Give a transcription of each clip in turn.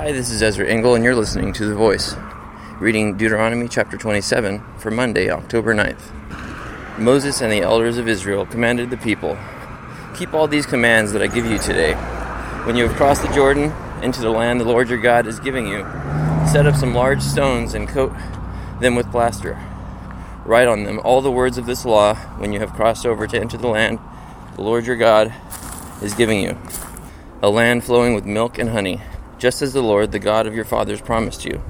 Hi, this is Ezra Engel, and you're listening to The Voice, reading Deuteronomy chapter 27 for Monday, October 9th. Moses and the elders of Israel commanded the people Keep all these commands that I give you today. When you have crossed the Jordan into the land the Lord your God is giving you, set up some large stones and coat them with plaster. Write on them all the words of this law when you have crossed over to enter the land the Lord your God is giving you, a land flowing with milk and honey just as the Lord, the God of your fathers, promised you.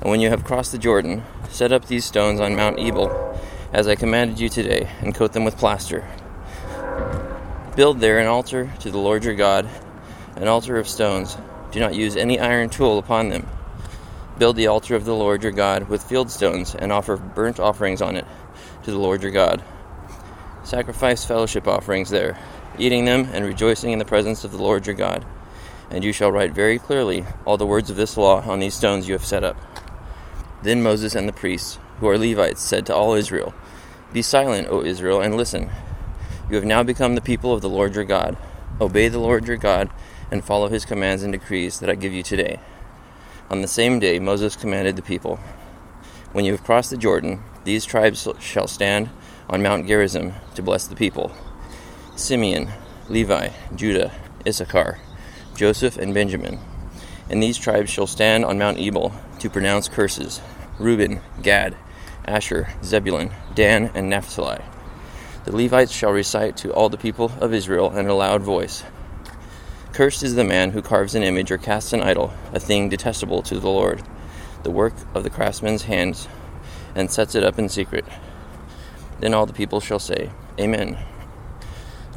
And when you have crossed the Jordan, set up these stones on Mount Ebal, as I commanded you today, and coat them with plaster. Build there an altar to the Lord your God, an altar of stones. Do not use any iron tool upon them. Build the altar of the Lord your God with field stones, and offer burnt offerings on it to the Lord your God. Sacrifice fellowship offerings there, eating them and rejoicing in the presence of the Lord your God and you shall write very clearly all the words of this law on these stones you have set up. Then Moses and the priests, who are Levites, said to all Israel, Be silent, O Israel, and listen. You have now become the people of the Lord your God. Obey the Lord your God, and follow his commands and decrees that I give you today. On the same day, Moses commanded the people, When you have crossed the Jordan, these tribes shall stand on Mount Gerizim to bless the people Simeon, Levi, Judah, Issachar, Joseph, and Benjamin. And these tribes shall stand on Mount Ebal to pronounce curses Reuben, Gad, Asher, Zebulun, Dan, and Naphtali. The Levites shall recite to all the people of Israel in a loud voice Cursed is the man who carves an image or casts an idol, a thing detestable to the Lord, the work of the craftsman's hands, and sets it up in secret. Then all the people shall say, Amen.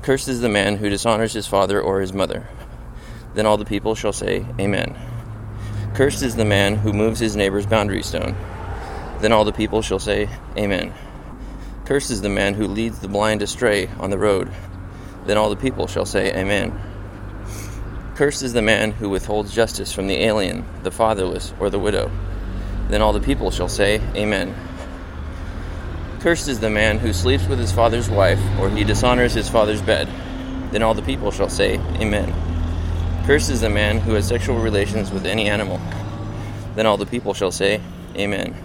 Cursed is the man who dishonors his father or his mother. Then all the people shall say, Amen. Cursed is the man who moves his neighbor's boundary stone. Then all the people shall say, Amen. Cursed is the man who leads the blind astray on the road. Then all the people shall say, Amen. Cursed is the man who withholds justice from the alien, the fatherless, or the widow. Then all the people shall say, Amen. Cursed is the man who sleeps with his father's wife, or he dishonors his father's bed. Then all the people shall say, Amen. Cursed is the man who has sexual relations with any animal. Then all the people shall say, Amen.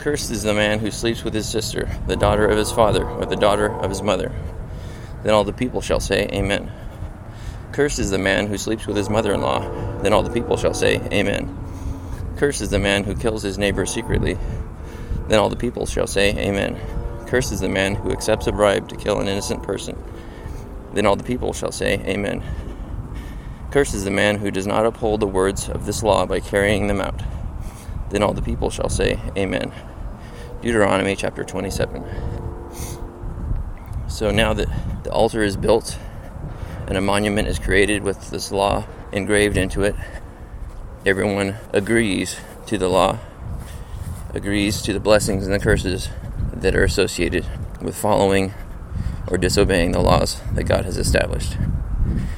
Cursed is the man who sleeps with his sister, the daughter of his father, or the daughter of his mother. Then all the people shall say, Amen. Cursed is the man who sleeps with his mother in law. Then all the people shall say, Amen. Cursed is the man who kills his neighbor secretly. Then all the people shall say, Amen. Cursed is the man who accepts a bribe to kill an innocent person. Then all the people shall say, Amen. Cursed is the man who does not uphold the words of this law by carrying them out. Then all the people shall say, Amen. Deuteronomy chapter 27. So now that the altar is built and a monument is created with this law engraved into it, everyone agrees to the law, agrees to the blessings and the curses that are associated with following or disobeying the laws that God has established.